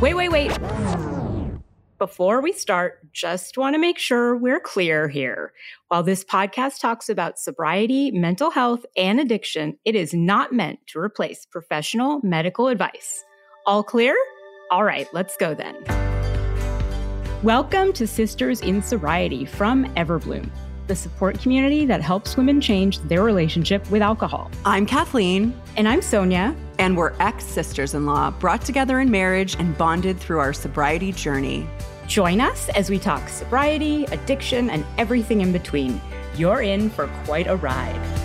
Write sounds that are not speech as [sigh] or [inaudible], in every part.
Wait, wait, wait. Before we start, just want to make sure we're clear here. While this podcast talks about sobriety, mental health, and addiction, it is not meant to replace professional medical advice. All clear? All right, let's go then. Welcome to Sisters in Sobriety from EverBlume, the support community that helps women change their relationship with alcohol. I'm Kathleen. And I'm Sonia. And we're ex sisters in law, brought together in marriage and bonded through our sobriety journey. Join us as we talk sobriety, addiction, and everything in between. You're in for quite a ride.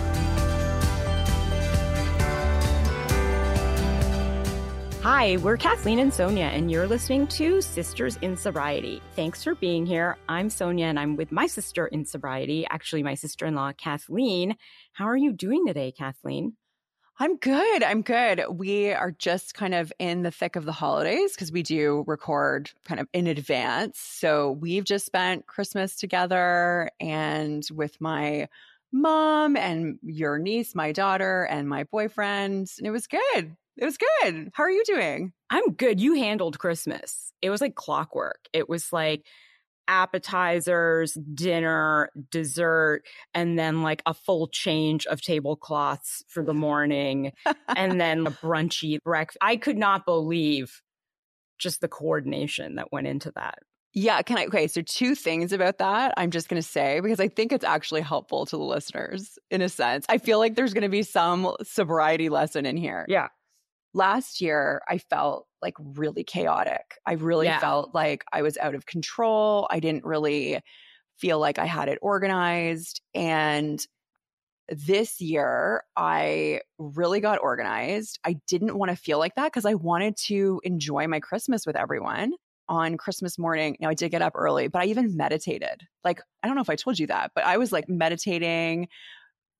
Hi, we're Kathleen and Sonia, and you're listening to Sisters in Sobriety. Thanks for being here. I'm Sonia, and I'm with my sister in sobriety, actually, my sister in law, Kathleen. How are you doing today, Kathleen? I'm good. I'm good. We are just kind of in the thick of the holidays because we do record kind of in advance. So we've just spent Christmas together and with my mom and your niece, my daughter, and my boyfriend. And it was good. It was good. How are you doing? I'm good. You handled Christmas. It was like clockwork. It was like, appetizers, dinner, dessert, and then like a full change of tablecloths for the morning, and [laughs] then a brunchy breakfast. I could not believe just the coordination that went into that. Yeah, can I? Okay, so two things about that I'm just going to say because I think it's actually helpful to the listeners in a sense. I feel like there's going to be some sobriety lesson in here. Yeah. Last year, I felt like really chaotic. I really yeah. felt like I was out of control. I didn't really feel like I had it organized. And this year, I really got organized. I didn't want to feel like that because I wanted to enjoy my Christmas with everyone on Christmas morning. Now, I did get up early, but I even meditated. Like, I don't know if I told you that, but I was like meditating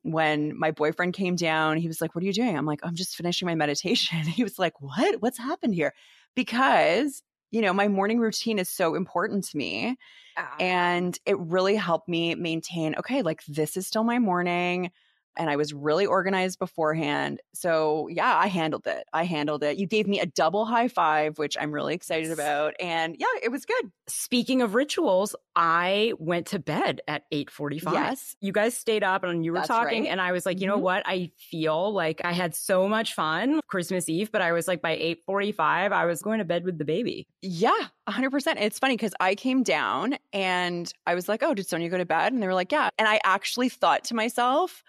when my boyfriend came down, he was like, What are you doing? I'm like, I'm just finishing my meditation. [laughs] He was like, What? What's happened here? Because, you know, my morning routine is so important to me. And it really helped me maintain, okay, like this is still my morning and I was really organized beforehand. So, yeah, I handled it. I handled it. You gave me a double high five, which I'm really excited about. And yeah, it was good. Speaking of rituals, I went to bed at 8:45. Yes. You guys stayed up and you were That's talking right. and I was like, "You mm-hmm. know what? I feel like I had so much fun Christmas Eve, but I was like by 8:45, I was going to bed with the baby." Yeah, 100%. It's funny cuz I came down and I was like, "Oh, did Sonia go to bed?" And they were like, "Yeah." And I actually thought to myself,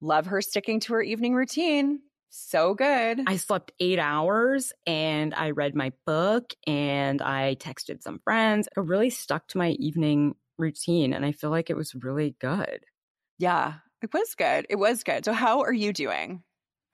Love her sticking to her evening routine. So good. I slept eight hours and I read my book and I texted some friends. I really stuck to my evening routine and I feel like it was really good. Yeah, it was good. It was good. So, how are you doing?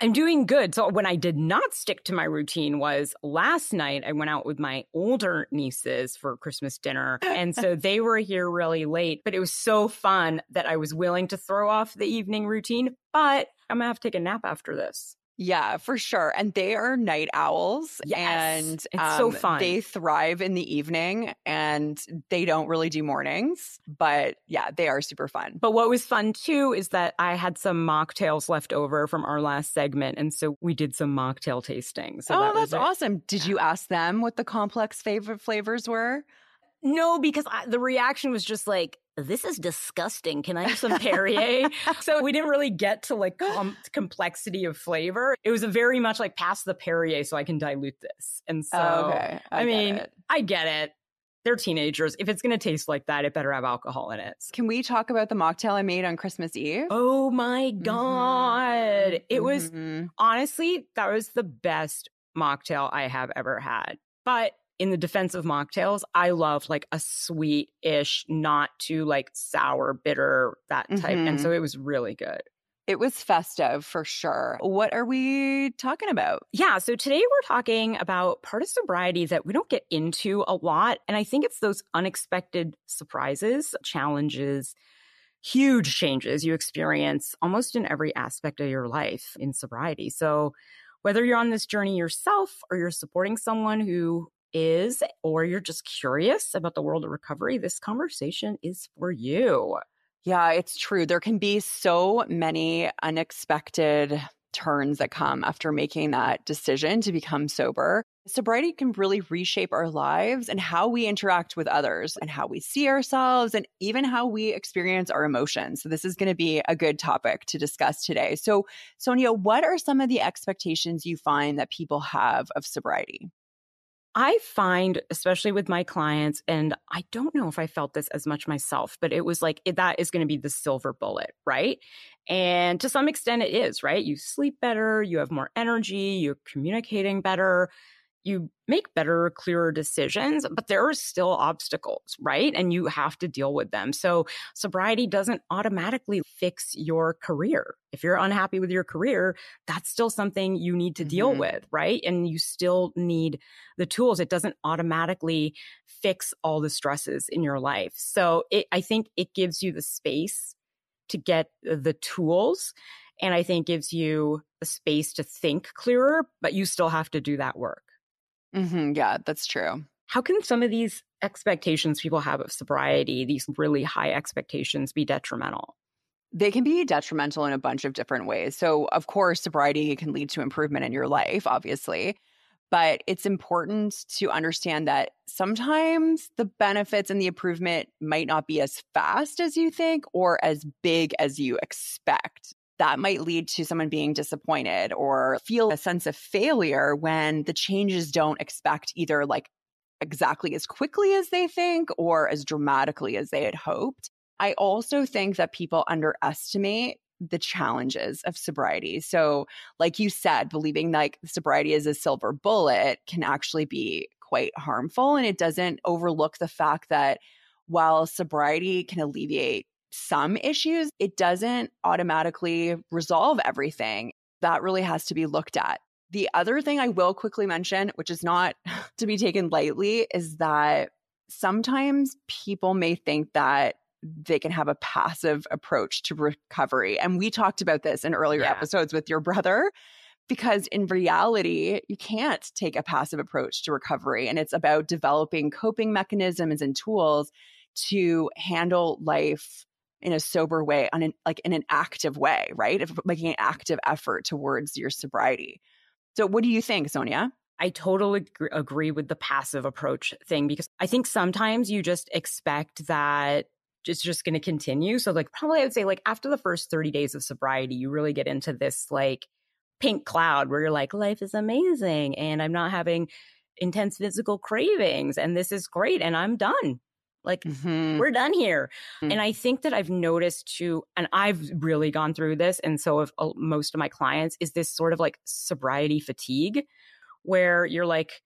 I'm doing good. So when I did not stick to my routine was last night I went out with my older nieces for Christmas dinner. [laughs] And so they were here really late, but it was so fun that I was willing to throw off the evening routine, but I'm going to have to take a nap after this. Yeah, for sure. And they are night owls. Yes, and it's um, so fun. They thrive in the evening and they don't really do mornings. But yeah, they are super fun. But what was fun too is that I had some mocktails left over from our last segment. And so we did some mocktail tasting. So oh, that that's awesome. Did you ask them what the complex favorite flavors were? No, because I, the reaction was just like, this is disgusting. Can I have some Perrier? [laughs] so we didn't really get to like com- [gasps] complexity of flavor. It was very much like pass the Perrier so I can dilute this. And so, oh, okay. I, I mean, it. I get it. They're teenagers. If it's going to taste like that, it better have alcohol in it. Can we talk about the mocktail I made on Christmas Eve? Oh my God. Mm-hmm. It was mm-hmm. honestly, that was the best mocktail I have ever had. But in the defense of mocktails, I love like a sweet ish, not too like sour, bitter, that type. Mm-hmm. And so it was really good. It was festive for sure. What are we talking about? Yeah. So today we're talking about part of sobriety that we don't get into a lot. And I think it's those unexpected surprises, challenges, huge changes you experience almost in every aspect of your life in sobriety. So whether you're on this journey yourself or you're supporting someone who is, or you're just curious about the world of recovery, this conversation is for you. Yeah, it's true. There can be so many unexpected turns that come after making that decision to become sober. Sobriety can really reshape our lives and how we interact with others and how we see ourselves and even how we experience our emotions. So, this is going to be a good topic to discuss today. So, Sonia, what are some of the expectations you find that people have of sobriety? I find, especially with my clients, and I don't know if I felt this as much myself, but it was like that is going to be the silver bullet, right? And to some extent, it is, right? You sleep better, you have more energy, you're communicating better, you make better, clearer decisions, but there are still obstacles, right? And you have to deal with them. So sobriety doesn't automatically fix your career. If you're unhappy with your career, that's still something you need to deal mm-hmm. with, right? And you still need the tools. It doesn't automatically fix all the stresses in your life. So it, I think it gives you the space to get the tools and I think gives you the space to think clearer, but you still have to do that work. Mm-hmm. Yeah, that's true. How can some of these expectations people have of sobriety, these really high expectations, be detrimental? They can be detrimental in a bunch of different ways. So, of course, sobriety can lead to improvement in your life, obviously. But it's important to understand that sometimes the benefits and the improvement might not be as fast as you think or as big as you expect that might lead to someone being disappointed or feel a sense of failure when the changes don't expect either like exactly as quickly as they think or as dramatically as they had hoped. I also think that people underestimate the challenges of sobriety. So, like you said, believing like sobriety is a silver bullet can actually be quite harmful. And it doesn't overlook the fact that while sobriety can alleviate some issues, it doesn't automatically resolve everything. That really has to be looked at. The other thing I will quickly mention, which is not [laughs] to be taken lightly, is that sometimes people may think that they can have a passive approach to recovery. And we talked about this in earlier yeah. episodes with your brother because in reality, you can't take a passive approach to recovery. And it's about developing coping mechanisms and tools to handle life in a sober way on an like in an active way right making an active effort towards your sobriety so what do you think sonia I totally agree with the passive approach thing because I think sometimes you just expect that it's just going to continue. So, like, probably I would say, like, after the first 30 days of sobriety, you really get into this, like, pink cloud where you're like, life is amazing and I'm not having intense physical cravings and this is great and I'm done. Like, mm-hmm. we're done here. Mm-hmm. And I think that I've noticed too, and I've really gone through this. And so have uh, most of my clients is this sort of like sobriety fatigue where you're like,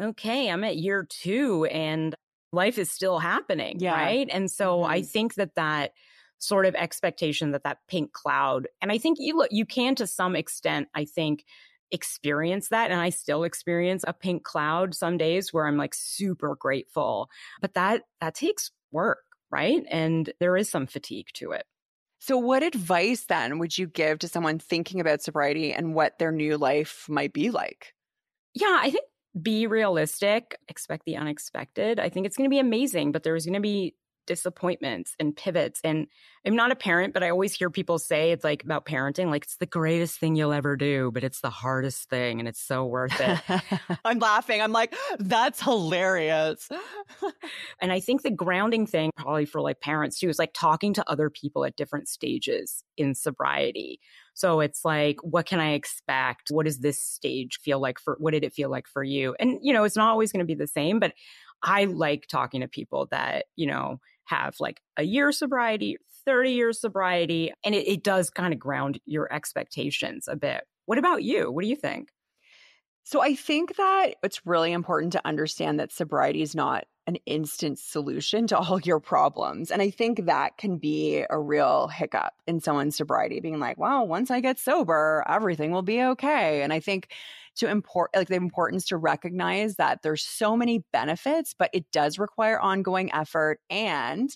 okay, I'm at year two and life is still happening. Yeah. Right. And so mm-hmm. I think that that, sort of expectation that that pink cloud and i think you look you can to some extent i think experience that and I still experience a pink cloud some days where I'm like super grateful. But that that takes work, right? And there is some fatigue to it. So what advice then would you give to someone thinking about sobriety and what their new life might be like? Yeah, I think be realistic, expect the unexpected. I think it's going to be amazing, but there's going to be disappointments and pivots. And I'm not a parent, but I always hear people say it's like about parenting, like it's the greatest thing you'll ever do, but it's the hardest thing and it's so worth it. [laughs] I'm laughing. I'm like, that's hilarious. [laughs] and I think the grounding thing, probably for like parents too, is like talking to other people at different stages in sobriety. So it's like, what can I expect? What does this stage feel like for, what did it feel like for you? And, you know, it's not always going to be the same, but I like talking to people that, you know, have like a year sobriety, 30 years sobriety, and it, it does kind of ground your expectations a bit. What about you? What do you think? So I think that it's really important to understand that sobriety is not an instant solution to all your problems. And I think that can be a real hiccup in someone's sobriety, being like, well, once I get sober, everything will be okay. And I think to import like the importance to recognize that there's so many benefits, but it does require ongoing effort and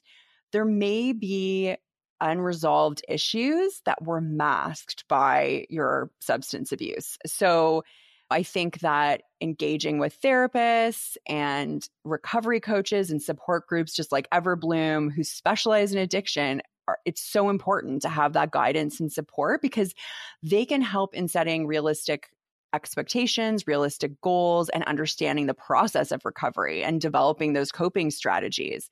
there may be unresolved issues that were masked by your substance abuse. So I think that engaging with therapists and recovery coaches and support groups just like EverBlume who specialize in addiction it's so important to have that guidance and support because they can help in setting realistic expectations, realistic goals, and understanding the process of recovery and developing those coping strategies.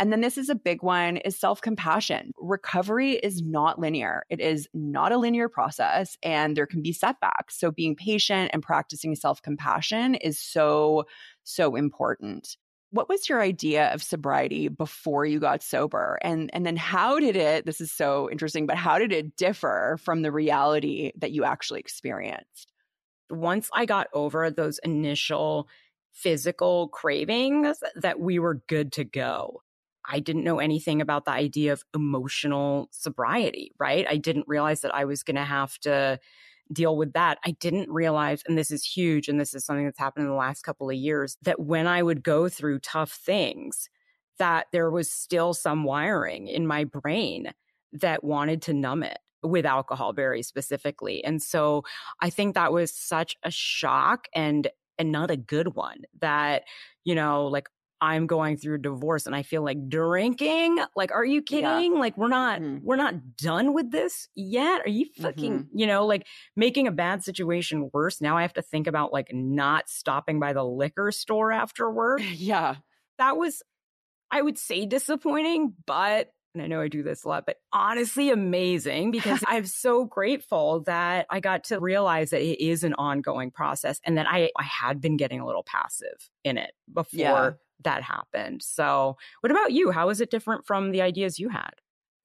And then this is a big one is self-compassion. Recovery is not linear. It is not a linear process and there can be setbacks. So being patient and practicing self-compassion is so so important. What was your idea of sobriety before you got sober? And and then how did it this is so interesting, but how did it differ from the reality that you actually experienced? Once I got over those initial physical cravings that we were good to go. I didn't know anything about the idea of emotional sobriety, right? I didn't realize that I was going to have to deal with that. I didn't realize, and this is huge, and this is something that's happened in the last couple of years, that when I would go through tough things, that there was still some wiring in my brain that wanted to numb it with alcohol very specifically. And so I think that was such a shock and and not a good one that you know like I'm going through a divorce and I feel like drinking. Like, are you kidding? Yeah. Like, we're not, mm-hmm. we're not done with this yet. Are you fucking, mm-hmm. you know, like making a bad situation worse? Now I have to think about like not stopping by the liquor store after work. [laughs] Yeah. That was, I would say disappointing, but and I know I do this a lot, but honestly amazing [laughs] because I'm so grateful that I got to realize that it is an ongoing process and that I, I had been getting a little passive in it before yeah that happened. So, what about you? How is it different from the ideas you had?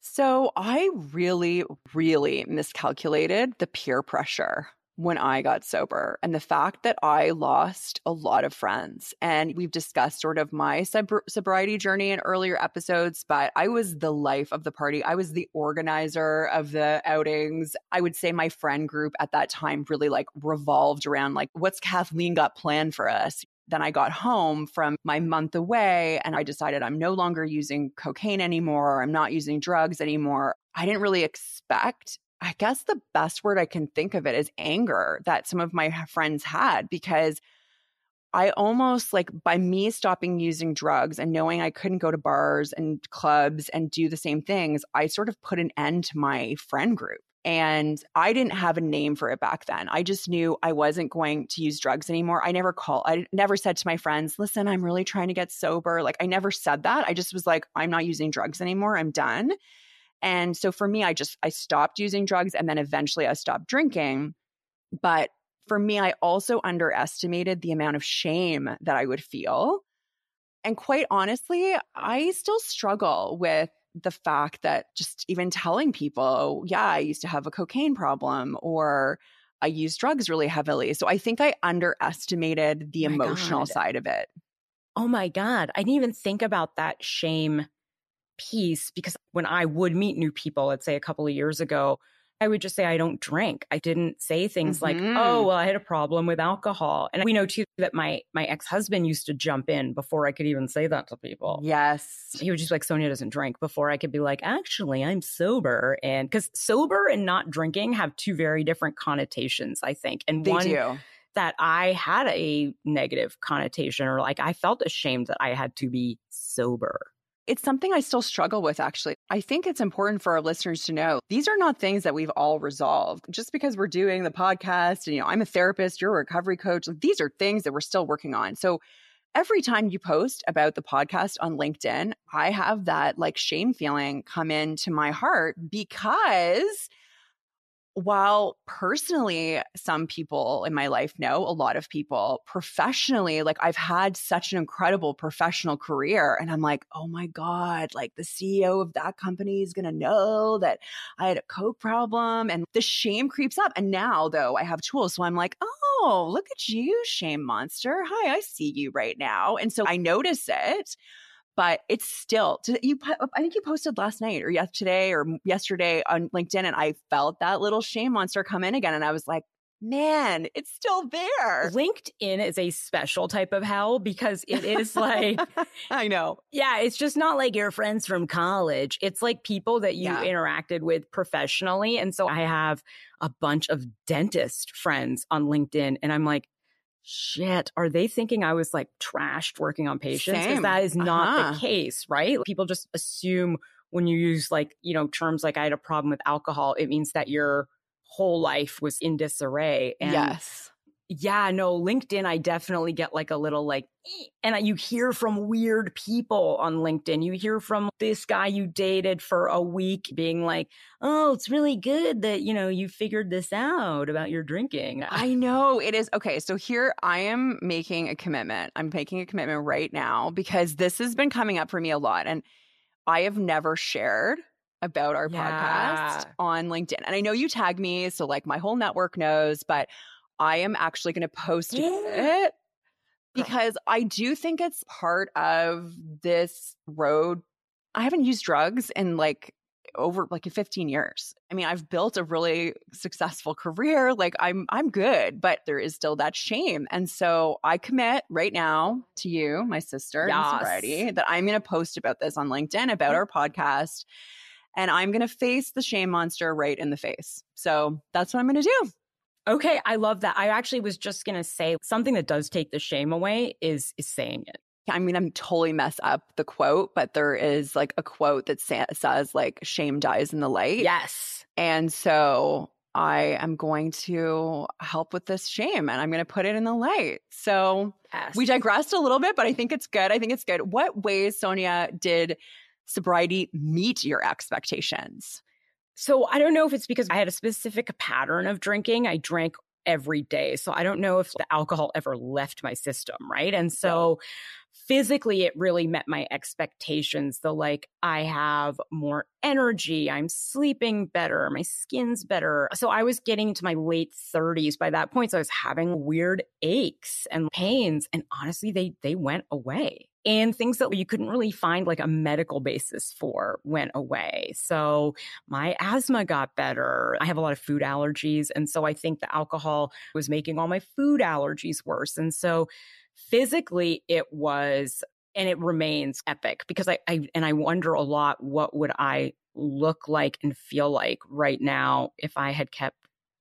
So, I really, really miscalculated the peer pressure when I got sober and the fact that I lost a lot of friends. And we've discussed sort of my sobriety journey in earlier episodes, but I was the life of the party. I was the organizer of the outings. I would say my friend group at that time really like revolved around like, what's Kathleen got planned for us? Then I got home from my month away and I decided I'm no longer using cocaine anymore. I'm not using drugs anymore. I didn't really expect, I guess the best word I can think of it is anger that some of my friends had because I almost like by me stopping using drugs and knowing I couldn't go to bars and clubs and do the same things, I sort of put an end to my friend group. And I didn't have a name for it back then. I just knew I wasn't going to use drugs anymore. I never called, I never said to my friends, listen, I'm really trying to get sober. Like, I never said that. I just was like, I'm not using drugs anymore. I'm done. And so for me, I just, I stopped using drugs and then eventually I stopped drinking. But for me, I also underestimated the amount of shame that I would feel. And quite honestly, I still struggle with the fact that just even telling people, oh, yeah, I used to have a cocaine problem or I use drugs really heavily. So I think I underestimated the oh emotional God. side of it. Oh my God. I didn't even think about that shame piece because when I would meet new people, let's say a couple of years ago, I would just say, I don't drink. I didn't say things mm-hmm. like, oh, mm-hmm. well, I had a problem with alcohol. And we know too that my, my ex husband used to jump in before I could even say that to people. Yes. He was just like, Sonia doesn't drink before I could be like, actually, I'm sober. And because sober and not drinking have two very different connotations, I think. And they one, do that I had a negative connotation or like I felt ashamed that I had to be sober. It's something I still struggle with, actually. I think it's important for our listeners to know these are not things that we've all resolved. Just because we're doing the podcast and, you know, I'm a therapist, you're a recovery coach, these are things that we're still working on. So every time you post about the podcast on LinkedIn, I have that like shame feeling come into my heart because while personally, some people in my life know a lot of people professionally, like I've had such an incredible professional career. And I'm like, oh my God, like the CEO of that company is going to know that I had a Coke problem. And the shame creeps up. And now, though, I have tools. So I'm like, oh, look at you, shame monster. Hi, I see you right now. And so I notice it but it's still you i think you posted last night or yesterday or yesterday on linkedin and i felt that little shame monster come in again and i was like man it's still there. Linkedin is a special type of hell because it is like [laughs] i know. Yeah it's just not like your friends from college. It's like people that you yeah. interacted with professionally and so i have a bunch of dentist friends on linkedin and i'm like shit, are they thinking I was like trashed working on patients? Because that is not uh-huh. the case, right? People just assume when you use like, you know, terms like I had a problem with alcohol, it means that your whole life was in disarray. And yes yeah, no, LinkedIn, I definitely get like a little like, eh, and you hear from weird people on LinkedIn. You hear from this guy you dated for a week being like, oh, it's really good that, you know, you figured this out about your drinking. [laughs] I know it is. Okay. So here I am making a commitment. I'm making a commitment right now because this has been coming up for me a lot. And I have never shared about our yeah. podcast on LinkedIn. And I know you tag me. So like my whole network knows, but I am actually going to post it because I do think it's part of this road. I haven't used drugs in like over like 15 years. I mean, I've built a really successful career. Like I'm I'm good, but there is still that shame. And so I commit right now to you, my sister yes. sobriety, that I'm going to post about this on LinkedIn about mm. our podcast and I'm going to face the shame monster right in the face. So that's what I'm going to do. Okay, I love that. I actually was just going to say something that does take the shame away is is saying it. I mean, I'm totally mess up the quote, but there is like a quote that sa- says like shame dies in the light. Yes. And so I am going to help with this shame and I'm going to put it in the light. So yes. we digressed a little bit, but I think it's good. I think it's good. What ways, Sonia, did sobriety meet your expectations? So I don't know if it's because I had a specific pattern of drinking. I drank every day. So I don't know if the alcohol ever left my system, right? And so physically it really met my expectations. The like I have more energy, I'm sleeping better, my skin's better. So I was getting to my late 30s by that point. So I was having weird aches and pains and honestly they they went away and things that you couldn't really find like a medical basis for went away. So my asthma got better. I have a lot of food allergies. And so I think the alcohol was making all my food allergies worse. And so physically, it was, and it remains epic because I, I and I wonder a lot what would I look like and feel like right now if I had kept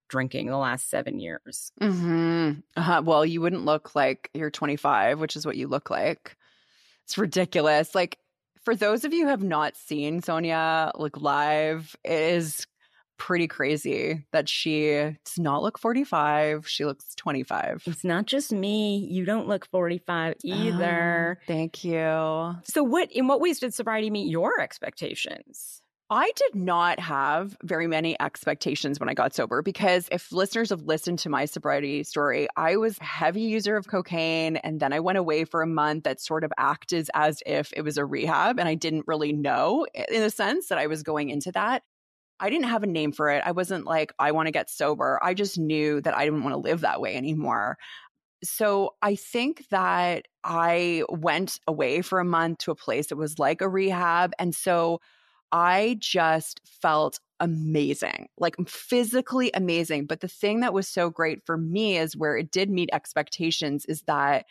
drinking the last seven years. Mm-hmm. Uh-huh. Well, you wouldn't look like you're 25, which is what you look like. It's ridiculous. Like for those of you who have not seen Sonia like live, it is pretty crazy that she does not look 45. She looks 25. It's not just me. You don't look 45 either. Oh, thank you. So what in what ways did sobriety meet your expectations? I did not have very many expectations when I got sober because if listeners have listened to my sobriety story, I was a heavy user of cocaine and then I went away for a month that sort of acted as if it was a rehab and I didn't really know in a sense that I was going into that. I didn't have a name for it. I wasn't like, I want to get sober. I just knew that I didn't want to live that way anymore. So I think that I went away for a month to a place that was like a rehab. And so I just felt amazing, like physically amazing. But the thing that was so great for me is where it did meet expectations is that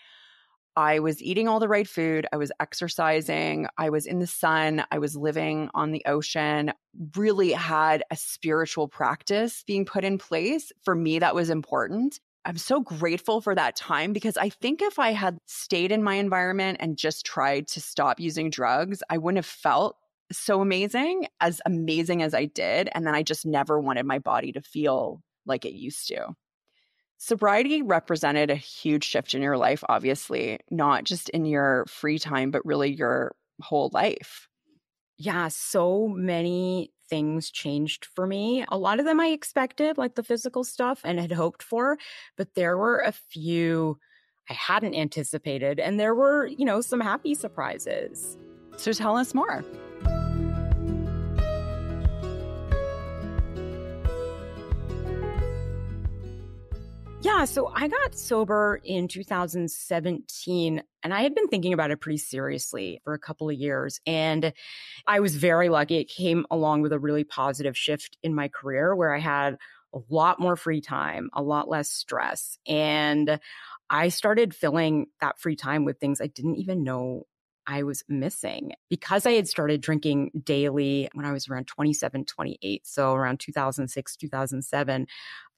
I was eating all the right food. I was exercising. I was in the sun. I was living on the ocean. Really had a spiritual practice being put in place. For me, that was important. I'm so grateful for that time because I think if I had stayed in my environment and just tried to stop using drugs, I wouldn't have felt so amazing, as amazing as I did. And then I just never wanted my body to feel like it used to. Sobriety represented a huge shift in your life, obviously, not just in your free time, but really your whole life. Yeah, so many things changed for me. A lot of them I expected, like the physical stuff, and had hoped for, but there were a few I hadn't anticipated, and there were, you know, some happy surprises. So tell us more. Yeah, so I got sober in 2017 and I had been thinking about it pretty seriously for a couple of years. And I was very lucky. It came along with a really positive shift in my career where I had a lot more free time, a lot less stress. And I started filling that free time with things I didn't even know I was missing because I had started drinking daily when I was around 27, 28. So around 2006, 2007.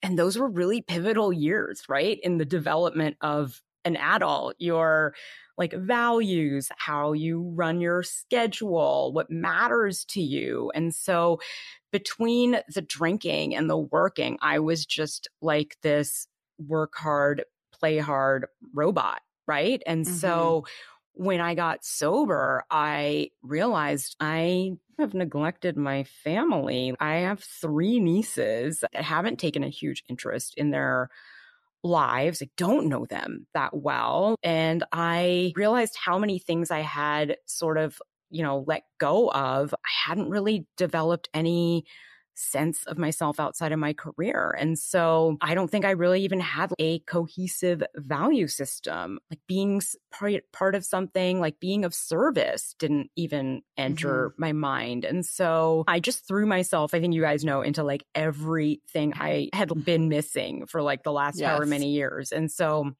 And those were really pivotal years, right? In the development of an adult. You're like values, how you run your schedule, what matters to you. And so between the drinking and the working, I was just like this work hard, play hard robot. Right. And mm-hmm. so when I got sober, I realized I have neglected my family. I have three nieces that haven't taken a huge interest in their lives. I don't know them that well. And I realized how many things I had sort of, you know, let go of. I hadn't really developed any sense of myself outside of my career. And so I don't think I really even had a cohesive value system. Like being part of something, like being of service didn't even enter mm-hmm. my mind. And so I just threw myself, I think you guys know, into like everything I had been missing for like the last yes. however many years. And so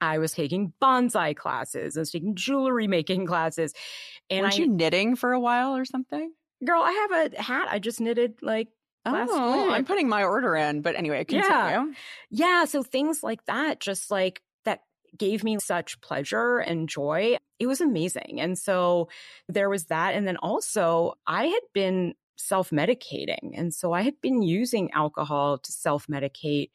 I was taking bonsai classes. I was taking jewelry making classes. And Weren't I, you knitting for a while or something? Girl, I have a hat I just knitted like last oh, week. I'm putting my order in, but anyway, continue. Yeah. yeah, so things like that just like that gave me such pleasure and joy. It was amazing. And so there was that and then also I had been self-medicating. And so I had been using alcohol to self-medicate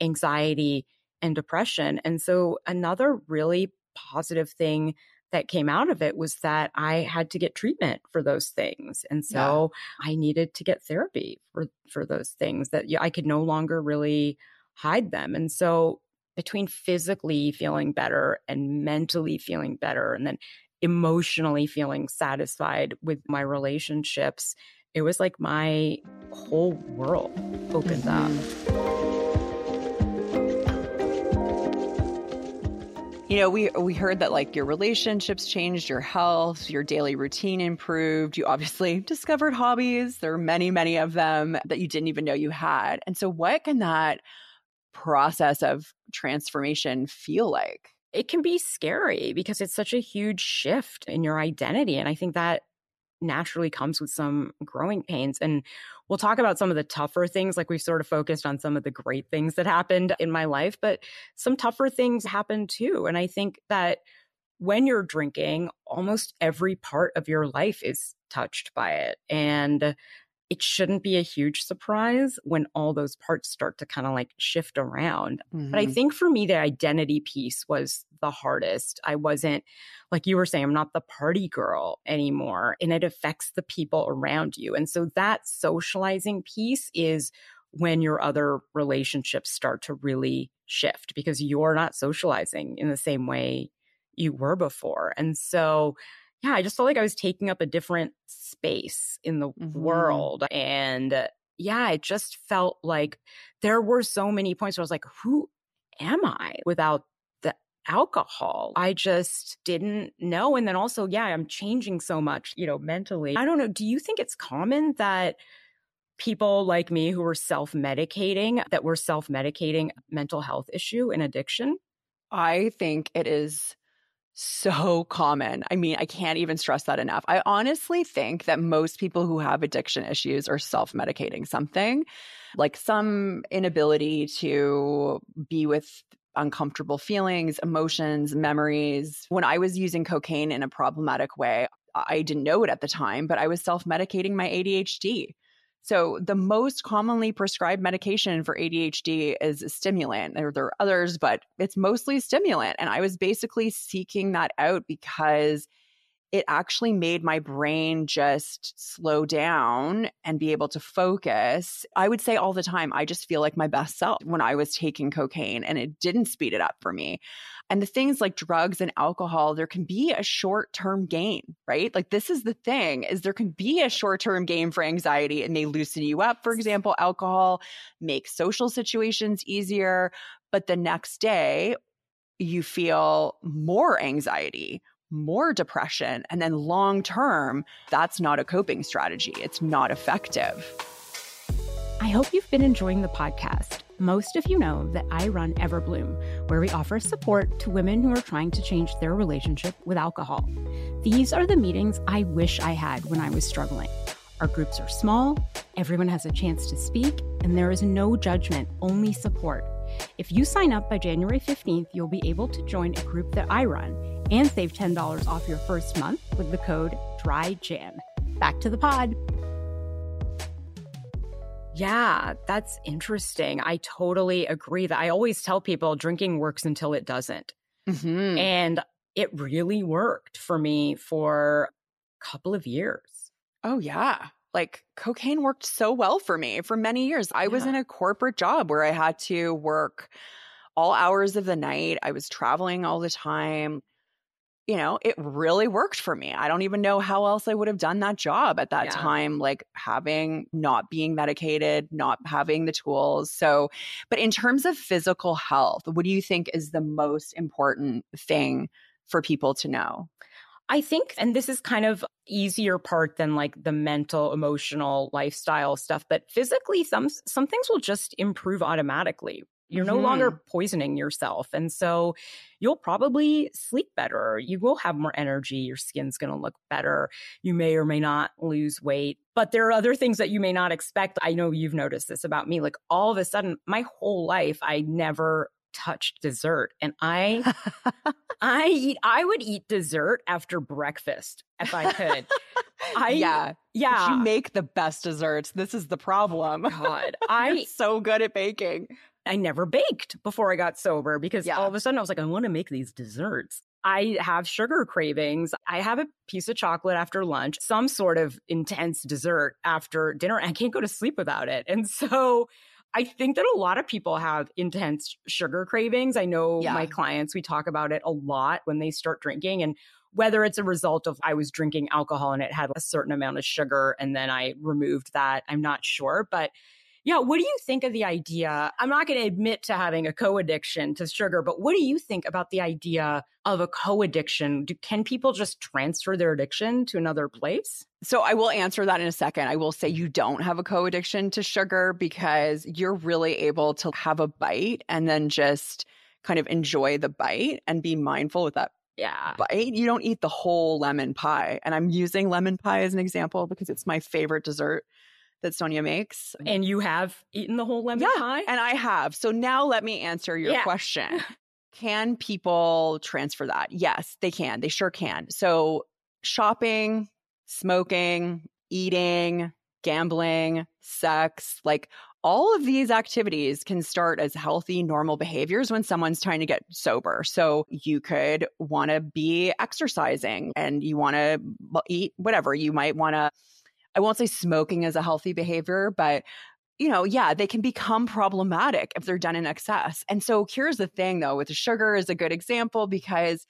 anxiety and depression. And so another really positive thing that came out of it was that I had to get treatment for those things. And so yeah. I needed to get therapy for for those things that I could no longer really hide them. And so between physically feeling better and mentally feeling better and then emotionally feeling satisfied with my relationships, it was like my whole world opened mm-hmm. up. You know, we we heard that like your relationships changed, your health, your daily routine improved. You obviously [laughs] discovered hobbies. There are many, many of them that you didn't even know you had. And so what can that process of transformation feel like? It can be scary because it's such a huge shift in your identity. And I think that naturally comes with some growing pains. And we'll talk about some of the tougher things, like we've sort of focused on some of the great things that happened in my life, but some tougher things happen too. And I think that when you're drinking, almost every part of your life is touched by it. And it shouldn't be a huge surprise when all those parts start to kind of like shift around. Mm-hmm. But I mm-hmm. think for me, the identity piece was the hardest. I wasn't, like you were saying, I'm not the party girl anymore, and it affects the people around you. And so that socializing piece is when your other relationships start to really shift because you're not socializing in the same way you were before. And so, yeah, I just felt like I was taking up a different space in the mm-hmm. world. And yeah, it just felt like there were so many points where I was like, who am I without the alcohol? I just didn't know. And then also, yeah, I'm changing so much, you know, mentally. I don't know. Do you think it's common that people like me who were self medicating, that were self medicating mental health issue and addiction? I think it is so common. I mean, I can't even stress that enough. I honestly think that most people who have addiction issues are self medicating something, like some inability to be with uncomfortable feelings, emotions, memories. When I was using cocaine in a problematic way, I didn't know it at the time, but I was self medicating my ADHD. So, the most commonly prescribed medication for ADHD is a stimulant. There, there are others, but it's mostly stimulant. And I was basically seeking that out because it actually made my brain just slow down and be able to focus. I would say all the time, I just feel like my best self when I was taking cocaine, and it didn't speed it up for me. And the things like drugs and alcohol, there can be a short term gain, right? Like this is the thing is there can be a short term gain for anxiety and they loosen you up. For example, alcohol makes social situations easier, but the next day you feel more anxiety more depression. And then long term, that's not a coping strategy. It's not effective. I hope you've been enjoying the podcast. Most of you know that I run EverBlume, where we offer support to women who are trying to change their relationship with alcohol. These are the meetings I wish I had when I was struggling. Our groups are small, everyone has a chance to speak, and there is no judgment, only support. If you sign up by January 15th, you'll be able to join a group that I run and save $10 off your first month with the code DRYJAM. Back to the pod. Yeah, that's interesting. I totally agree that I always tell people drinking works until it doesn't. Mm-hmm. And it really worked for me for a couple of years. Oh, yeah. Like cocaine worked so well for me for many years. I yeah. was in a corporate job where I had to work all hours of the night. I was traveling all the time you know, it really worked for me. I don't even know how else I would have done that job at that yeah. time, like having not being medicated, not having the tools. So, but in terms of physical health, what do you think is the most important thing for people to know? I think, and this is kind of easier part than like the mental, emotional, lifestyle stuff, but physically, some some things will just improve automatically. You're mm-hmm. no longer mm-hmm. poisoning yourself. And so you'll probably sleep better. You will have more energy. Your skin's going to look better. You may or may not lose weight. But there are other things that you may not expect. I know you've noticed this about me. Like all of a sudden, my whole life, I never touched dessert and i [laughs] i eat i would eat dessert after breakfast if i could [laughs] i yeah yeah you make the best desserts this is the problem god [laughs] I'm so good at baking I never baked before I got sober because yeah. all of a sudden I was like, I want to make these desserts. I have sugar cravings. I have a piece of chocolate after lunch, some sort of intense dessert after dinner. I can't go to sleep without it. And so I think that a lot of people have intense sugar cravings. I know yeah. my clients, we talk about it a lot when they start drinking. And whether it's a result of I was drinking alcohol and it had a certain amount of sugar and then I removed that, I'm not sure. But yeah, what do you think of the idea? I'm not going to admit to having a co addiction to sugar, but what do you think about the idea of a co addiction? Can people just transfer their addiction to another place? So I will answer that in a second. I will say you don't have a co addiction to sugar because you're really able to have a bite and then just kind of enjoy the bite and be mindful with that yeah. bite. You don't eat the whole lemon pie. And I'm using lemon pie as an example because it's my favorite dessert that Sonia makes. Mm-hmm. And you have eaten the whole lemon yeah, pie? And I have. So now let me answer your yeah. question. [laughs] Can people transfer that? Yes, they can. They sure can. So shopping, smoking, eating, gambling, sex, like all of these activities can start as healthy, normal behaviors when someone's trying to get sober. So you could want to be exercising and you want to eat whatever. You might want to I won't say smoking is a healthy behavior, but you know, yeah, they can become problematic if they're done in excess. And so here's the thing though, with sugar is a good example because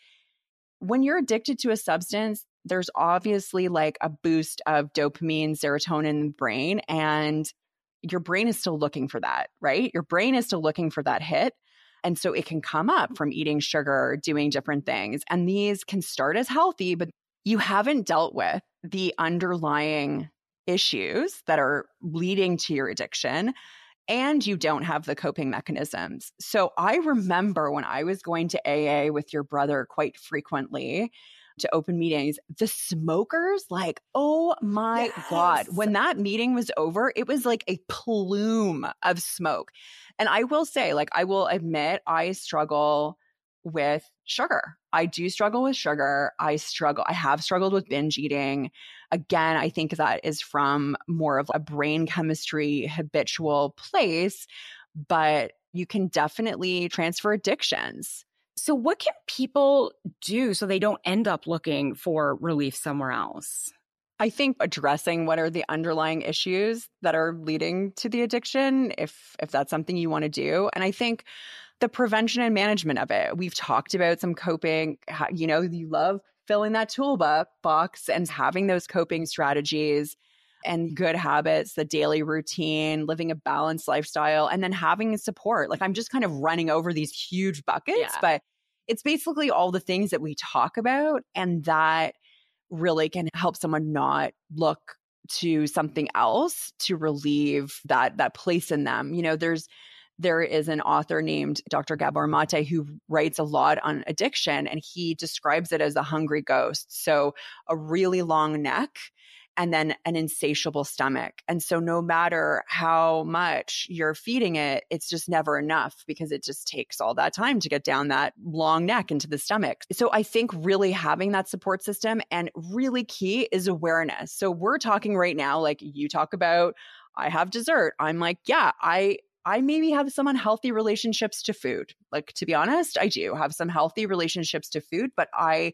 when you're addicted to a substance, there's obviously like a boost of dopamine, serotonin in the brain, and your brain is still looking for that, right? Your brain is still looking for that hit. And so it can come up from eating sugar, doing different things. And these can start as healthy, but you haven't dealt with the underlying issues that are leading to your addiction and you don't have the coping mechanisms. So I remember when I was going to AA with your brother quite frequently to open meetings, the smokers, like, oh my yes. God, when that meeting was over, it was like a plume of smoke. And I will say, like, I will admit, I struggle with sugar. I do struggle with sugar. I struggle, I have struggled with binge eating. Again, I think that is from more of a brain chemistry habitual place, but you can definitely transfer addictions. So, what can people do so they don't end up looking for relief somewhere else? I think addressing what are the underlying issues that are leading to the addiction, if if that's something you want to do. And I think the prevention and management of it. We've talked about some coping, you know, you love filling that toolbox and having those coping strategies and good habits, the daily routine, living a balanced lifestyle, and then having support. Like I'm just kind of running over these huge buckets, yeah. but it's basically all the things that we talk about and that really can help someone not look to something else to relieve that that place in them. You know, there's there is an author named Dr. Gabor Mate who writes a lot on addiction and he describes it as a hungry ghost. So a really long neck and then an insatiable stomach. And so, no matter how much you're feeding it, it's just never enough because it just takes all that time to get down that long neck into the stomach. So, I think really having that support system and really key is awareness. So, we're talking right now, like you talk about, I have dessert. I'm like, yeah, I I maybe have some unhealthy relationships to food. Like, to be honest, I do have some healthy relationships to food, but I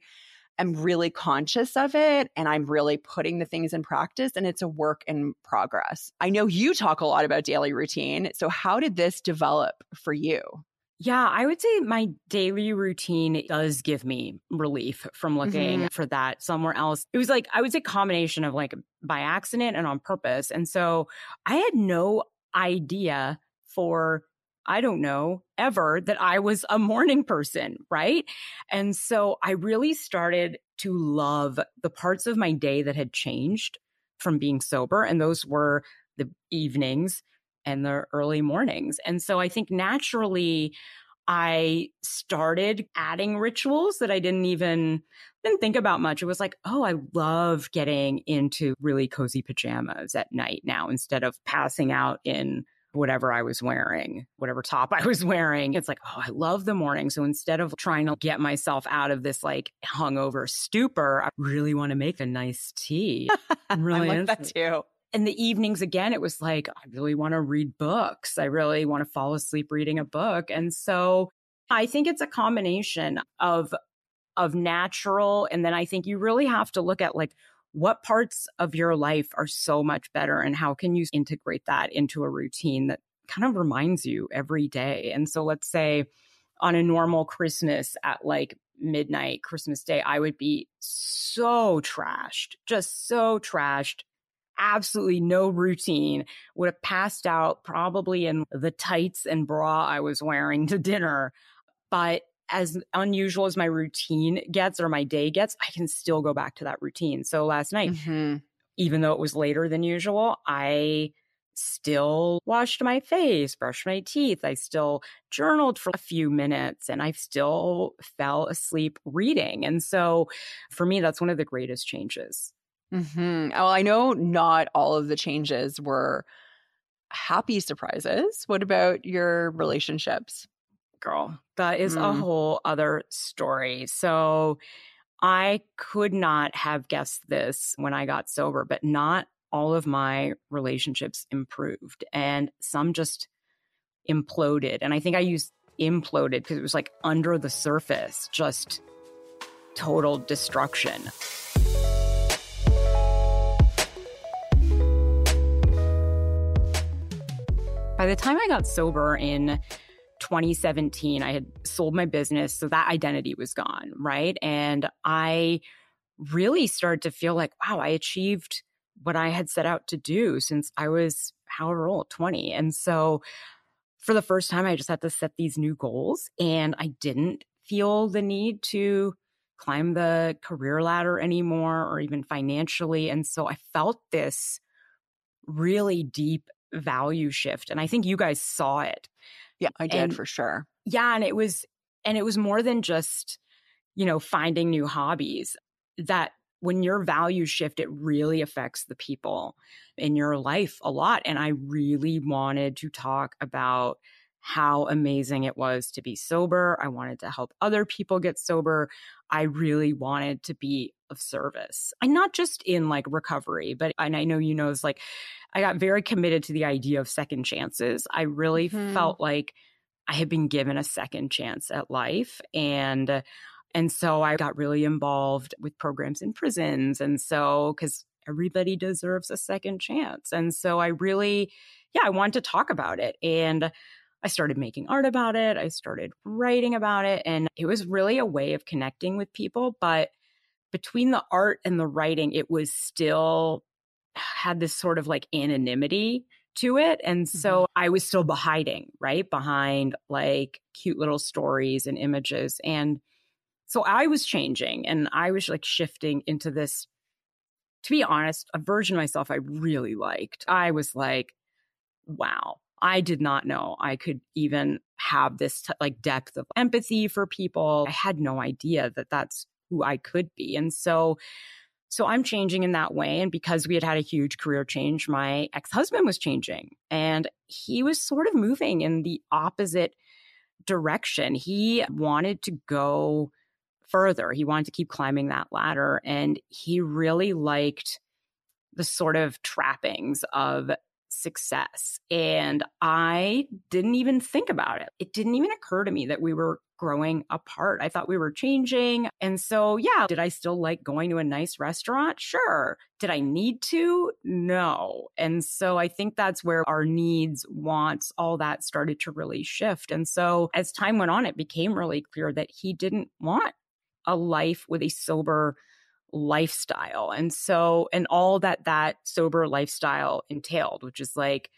am really conscious of it and I'm really putting the things in practice and it's a work in progress. I know you talk a lot about daily routine. So, how did this develop for you? Yeah, I would say my daily routine does give me relief from looking mm-hmm. for that somewhere else. It was like, I would say, combination of like by accident and on purpose. And so I had no idea for I don't know, ever that I was a morning person, right? And so I really started to love the parts of my day that had changed from being sober. And those were the evenings and the early mornings. And so I think naturally, I started adding rituals that I didn't even didn't think about much. It was like, oh, I love getting into really cozy pajamas at night now instead of passing out in whatever I was wearing, whatever top [laughs] I was wearing. It's like, oh, I love the morning. So instead of trying to get myself out of this like hungover stupor, I really want to make a nice tea. [laughs] I'm really I like that too. In the evenings, again, it was like, I really want to read books. I really want to fall asleep reading a book. And so I think it's a combination of of natural and then I think you really have to look at like what parts of your life are so much better and how can you integrate that into a routine that kind of reminds you every day? And so let's say on a normal christmas at like midnight christmas day i would be so trashed just so trashed absolutely no routine would have passed out probably in the tights and bra i was wearing to dinner but as unusual as my routine gets or my day gets, I can still go back to that routine. So last night, mm-hmm. even though it was later than usual, I still washed my face, brushed my teeth. I still journaled for a few minutes and I still fell asleep reading. And so for me, that's one of the greatest changes. Mm-hmm. Well, I know not all of the changes were happy surprises. What about your relationships? Girl. That is mm. a whole other story. So I could not have guessed this when I got sober, but not all of my relationships improved and some just imploded. And I think I used imploded because it was like under the surface, just total destruction. By the time I got sober in 2017, I had sold my business. So that identity was gone. Right. And I really started to feel like, wow, I achieved what I had set out to do since I was however old, 20. And so for the first time, I just had to set these new goals and I didn't feel the need to climb the career ladder anymore or even financially. And so I felt this really deep value shift. And I think you guys saw it. Yeah, I did and, for sure. Yeah. And it was, and it was more than just, you know, finding new hobbies that when your values shift, it really affects the people in your life a lot. And I really wanted to talk about how amazing it was to be sober. I wanted to help other people get sober. I really wanted to be of service. And not just in like recovery, but and I know you know it's like I got very committed to the idea of second chances. I really mm-hmm. felt like I had been given a second chance at life and and so I got really involved with programs in prisons and so cuz everybody deserves a second chance. And so I really yeah, I wanted to talk about it and I started making art about it. I started writing about it and it was really a way of connecting with people, but between the art and the writing, it was still had this sort of like anonymity to it. And so mm-hmm. I was still hiding, right? Behind like cute little stories and images. And so I was changing and I was like shifting into this, to be honest, a version of myself I really liked. I was like, wow, I did not know I could even have this t- like depth of empathy for people. I had no idea that that's who I could be. And so So I'm changing in that way. And because we had had a huge career change, my ex husband was changing and he was sort of moving in the opposite direction. He wanted to go further, he wanted to keep climbing that ladder. And he really liked the sort of trappings of success. And I didn't even think about it. It didn't even occur to me that we were growing apart. I thought we were changing. And so, yeah, did I still like going to a nice restaurant? Sure. Did I need to? No. And so I think that's where our needs, wants, all that started to really shift. And so as time went on, it became really clear that he didn't want a life with a sober lifestyle. And so, and all that that sober lifestyle entailed, which is like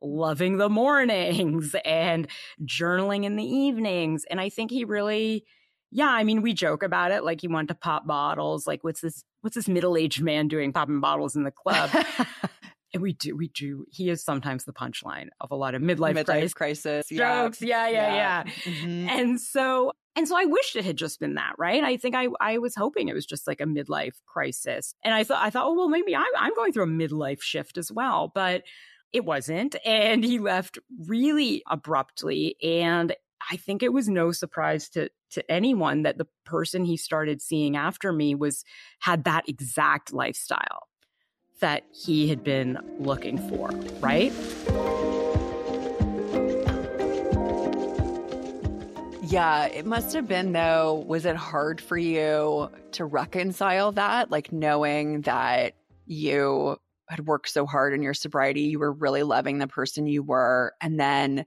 loving the [laughs] mornings and journaling in the evenings. And I think he really, yeah, I mean, we joke about it. Like he wanted to pop bottles. Like, what's this, what's this middle-aged man doing popping bottles in the club? [laughs] and we do, we do. He is sometimes the punchline of a lot of midlife, midlife crisis, crisis jokes. Yeah, yeah, yeah. yeah. Mm-hmm. And so and so I wished it had just been that, right? I think I I was hoping it was just like a midlife crisis. And I thought I thought, oh well, maybe I'm, I'm going through a midlife shift as well, but it wasn't. And he left really abruptly. And I think it was no surprise to to anyone that the person he started seeing after me was had that exact lifestyle that he had been looking for, right? Yeah, it must have been though. Was it hard for you to reconcile that? Like knowing that you had worked so hard in your sobriety, you were really loving the person you were. And then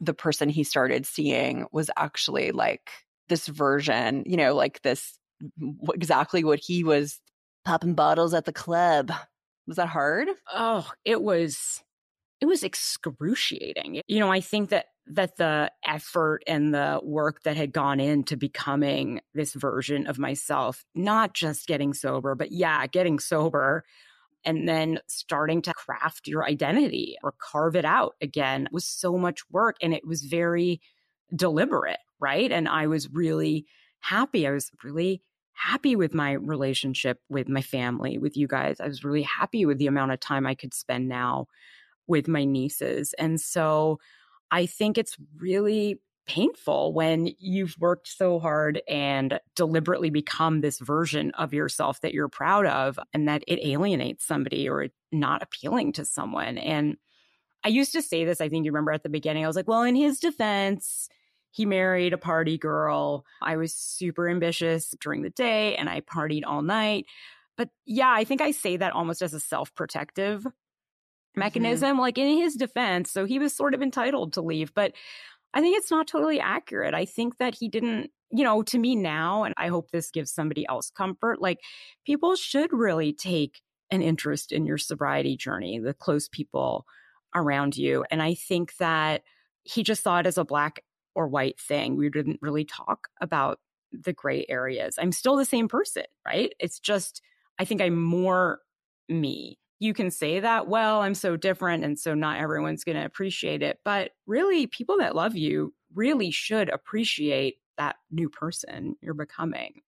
the person he started seeing was actually like this version, you know, like this exactly what he was popping bottles at the club. Was that hard? Oh, it was it was excruciating. You know, I think that that the effort and the work that had gone into becoming this version of myself, not just getting sober, but yeah, getting sober and then starting to craft your identity or carve it out again was so much work and it was very deliberate, right? And I was really happy. I was really happy with my relationship with my family, with you guys. I was really happy with the amount of time I could spend now with my nieces. And so I think it's really painful when you've worked so hard and deliberately become this version of yourself that you're proud of and that it alienates somebody or not appealing to someone. And I used to say this, I think you remember at the beginning, I was like, well, in his defense, he married a party girl. I was super ambitious during the day and I partied all night. But yeah, I think I say that almost as a self protective Mm-hmm. mechanism. Mm-hmm. Like in his defense, so he was sort of entitled to leave, but I think it's not totally accurate. I think that he didn't, you know, to me now, and I hope this gives somebody else comfort, like people should really take an interest in your sobriety journey, the close people around you. And I think that he just saw it as a black or white thing. We didn't really talk about the gray areas. I'm still the same person, right? It's just, I think I'm more me you can say that, well, I'm so different. And so not everyone's going to appreciate it. But really, people that love you really should appreciate that new person you're becoming.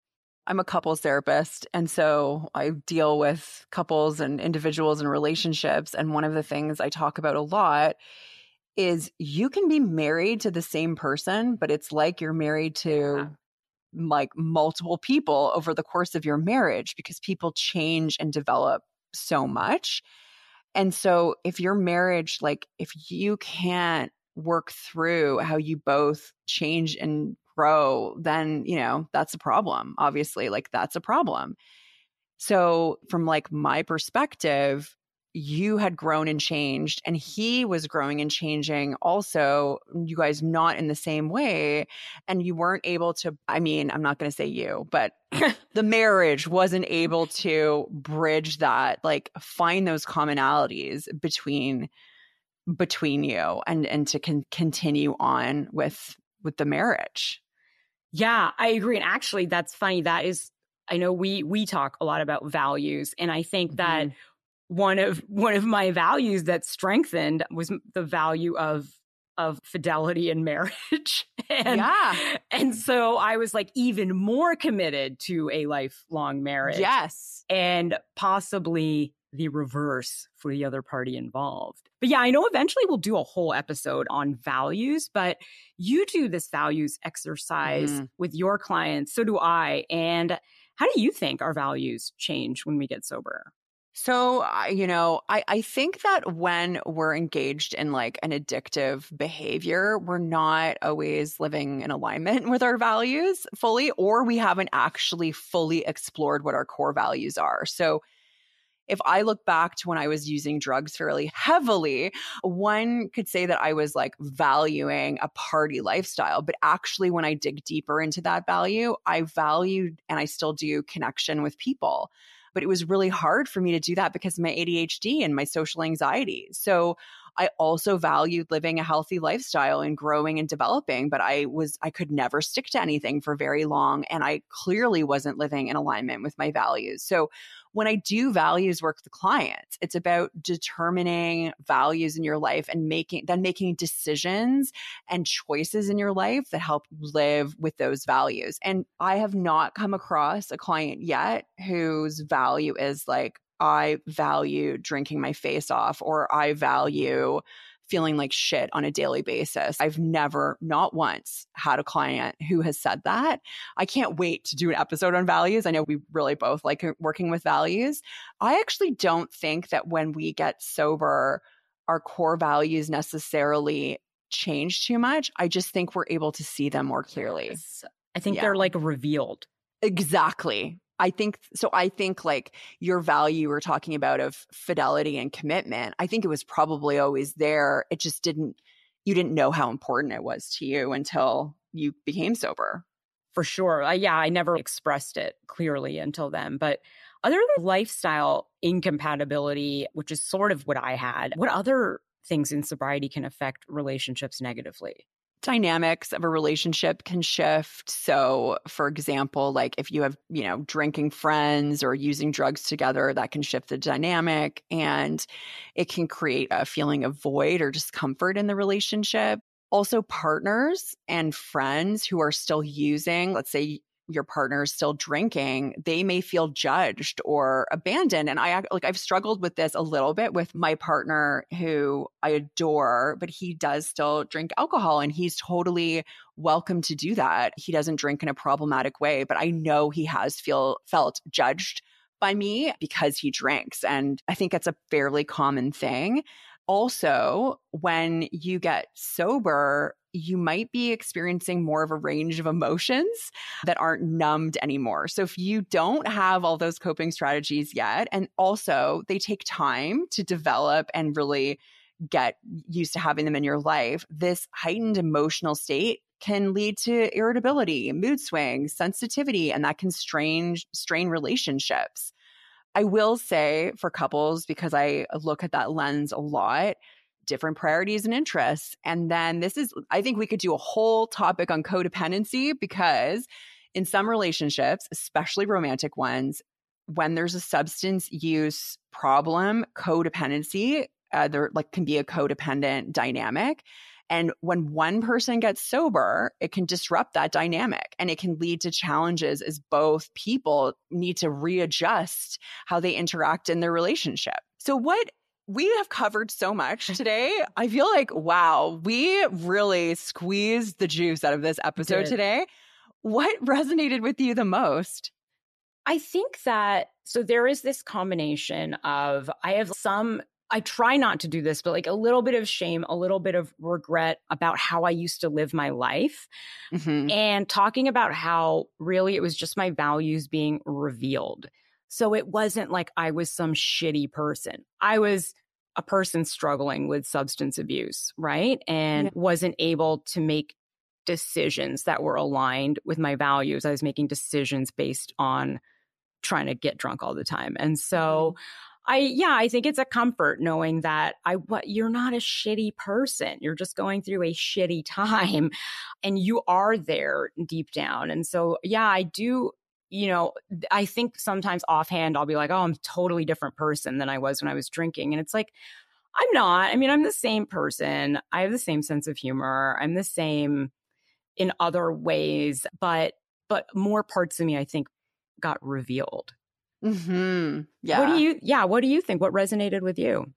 I'm a couples therapist. And so I deal with couples and individuals and relationships. And one of the things I talk about a lot is you can be married to the same person, but it's like you're married to yeah. like multiple people over the course of your marriage because people change and develop so much. And so if your marriage, like if you can't work through how you both change and grow, then, you know, that's a problem. Obviously, like that's a problem. So from like my perspective, you had grown and changed and he was growing and changing also you guys not in the same way and you weren't able to i mean i'm not going to say you but [laughs] the marriage wasn't able to bridge that like find those commonalities between between you and and to con- continue on with with the marriage. Yeah i agree and actually that's funny that is I know we we talk a lot about values and I think that mm-hmm one of one of my values that strengthened was the value of of fidelity in marriage. [laughs] and, yeah. And so I was like even more committed to a lifelong marriage. Yes. And possibly the reverse for the other party involved. But yeah, I know eventually we'll do a whole episode on values, but you do this values exercise mm. with your clients. So do I. And how do you think our values change when we get sober? So, uh, you know, I, I think that when we're engaged in like an addictive behavior, we're not always living in alignment [laughs] with our values fully, or we haven't actually fully explored what our core values are. So, if I look back to when I was using drugs fairly heavily, one could say that I was like valuing a party lifestyle. But actually, when I dig deeper into that value, I valued and I still do connection with people. But it was really hard for me to do that because of my ADHD and my social anxiety. So I also valued living a healthy lifestyle and growing and developing, but I was, I could never stick to anything for very long. And I clearly wasn't living in alignment with my values. So when I do values work with clients, it's about determining values in your life and making, then making decisions and choices in your life that help you live with those values. And I have not come across a client yet whose value is like, I value drinking my face off or I value feeling like shit on a daily basis. I've never, not once, had a client who has said that. I can't wait to do an episode on values. I know we really both like working with values. I actually don't think that when we get sober, our core values necessarily change too much. I just think we're able to see them more clearly. Yes. I think yeah. they're like revealed. Exactly. I think so. I think like your value we're talking about of fidelity and commitment, I think it was probably always there. It just didn't, you didn't know how important it was to you until you became sober. For sure. Uh, yeah, I never expressed it clearly until then. But other than lifestyle incompatibility, which is sort of what I had, what other things in sobriety can affect relationships negatively? Dynamics of a relationship can shift. So, for example, like if you have, you know, drinking friends or using drugs together, that can shift the dynamic and it can create a feeling of void or discomfort in the relationship. Also, partners and friends who are still using, let's say your partner is still drinking, they may feel judged or abandoned. And I like I've struggled with this a little bit with my partner who I adore, but he does still drink alcohol and he's totally welcome to do that. He doesn't drink in a problematic way, but I know he has feel felt judged by me because he drinks. And I think it's a fairly common thing. Also, when you get sober, you might be experiencing more of a range of emotions that aren't numbed anymore. So if you don't have all those coping strategies yet, and also they take time to develop and really get used to having them in your life, this heightened emotional state can lead to irritability, mood swings, sensitivity, and that can strain strain relationships. I will say for couples because I look at that lens a lot, different priorities and interests. And then this is, I think we could do a whole topic on codependency because in some relationships, especially romantic ones, when there's a substance use problem, codependency, uh, there like can be a codependent dynamic. And when one person gets sober, it can disrupt that dynamic and it can lead to challenges as both people need to readjust how they interact in their relationship. So, what we have covered so much [laughs] today. I feel like, wow, we really squeezed the juice out of this episode today. What resonated with you the most? I think that so there is this combination of I have some I try not to do this, but like a little bit of shame, a little bit of regret about how I used to live my life, mm-hmm. and talking about how really it was just my values being revealed. So it wasn't like I was some shitty person. I was a person struggling with substance abuse, right? And yeah. wasn't able to make decisions that were aligned with my values. I was making decisions based on trying to get drunk all the time. And so mm-hmm. I yeah, I think it's a comfort knowing that I what you're not a shitty person. You're just going through a shitty [laughs] time and you are there deep down. And so yeah, I do you know, I think sometimes offhand I'll be like, oh, I'm a totally different person than I was when I was drinking. And it's like, I'm not. I mean, I'm the same person. I have the same sense of humor. I'm the same in other ways, but but more parts of me I think got revealed. Mhm. Yeah. What do you yeah, what do you think? What resonated with you?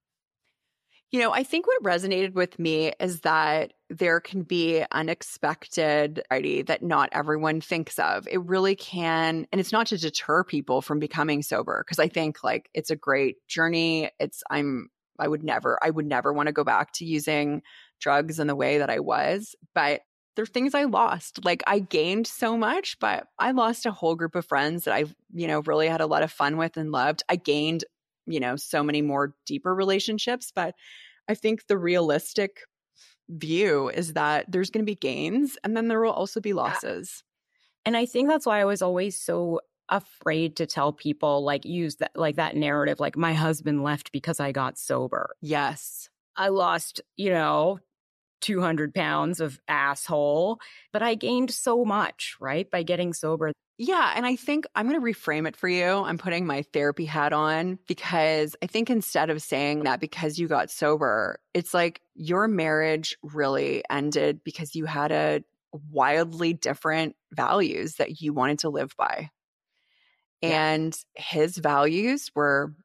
You know, I think what resonated with me is that there can be unexpected variety that not everyone thinks of. It really can, and it's not to deter people from becoming sober because I think like it's a great journey. It's I'm I would never I would never want to go back to using drugs in the way that I was, but there are things I lost. Like I gained so much, but I lost a whole group of friends that I've, you know, really had a lot of fun with and loved. I gained you know, so many more deeper relationships. But I think the realistic view is that there's going to be gains and then there will also be losses. And I think that's why I was always so afraid to tell people like use that like that narrative like my husband left because I got sober. Yes. I lost, you know, 200 pounds of asshole, but I gained so much, right? By getting sober. Yeah. And I think I'm going to reframe it for you. I'm putting my therapy hat on because I think instead of saying that because you got sober, it's like your marriage really ended because you had a wildly different values that you wanted to live by. And his values were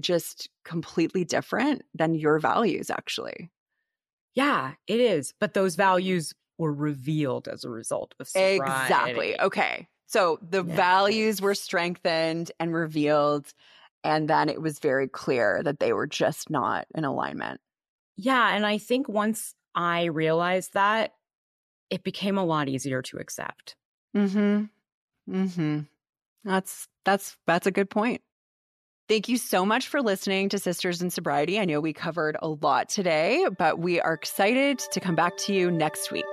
just completely different than your values, actually. Yeah, it is. But those values were revealed as a result of sobriety. Exactly. Okay. So the yes. values were strengthened and revealed. And then it was very clear that they were just not in alignment. Yeah. And I think once I realized that, it became a lot easier to accept. Mm-hmm. Mm-hmm. That's that's that's a good point. Thank you so much for listening to Sisters in Sobriety. I know we covered a lot today, but we are excited to come back to you next week.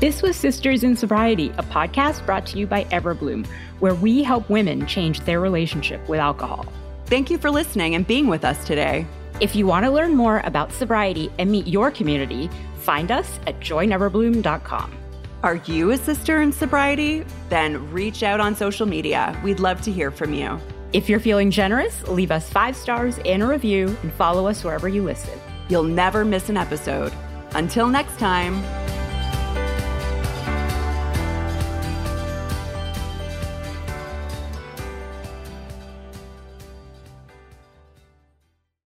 This was Sisters in Sobriety, a podcast brought to you by EverBlume, where we help women change their relationship with alcohol. Thank you for listening and being with us today. If you want to learn more about sobriety and meet your community, find us at joineverblume.com. Are you a sister in sobriety? Then reach out on social media. We'd love to hear from you. If you're feeling generous, leave us five stars and a review and follow us wherever you listen. You'll never miss an episode. Until next time.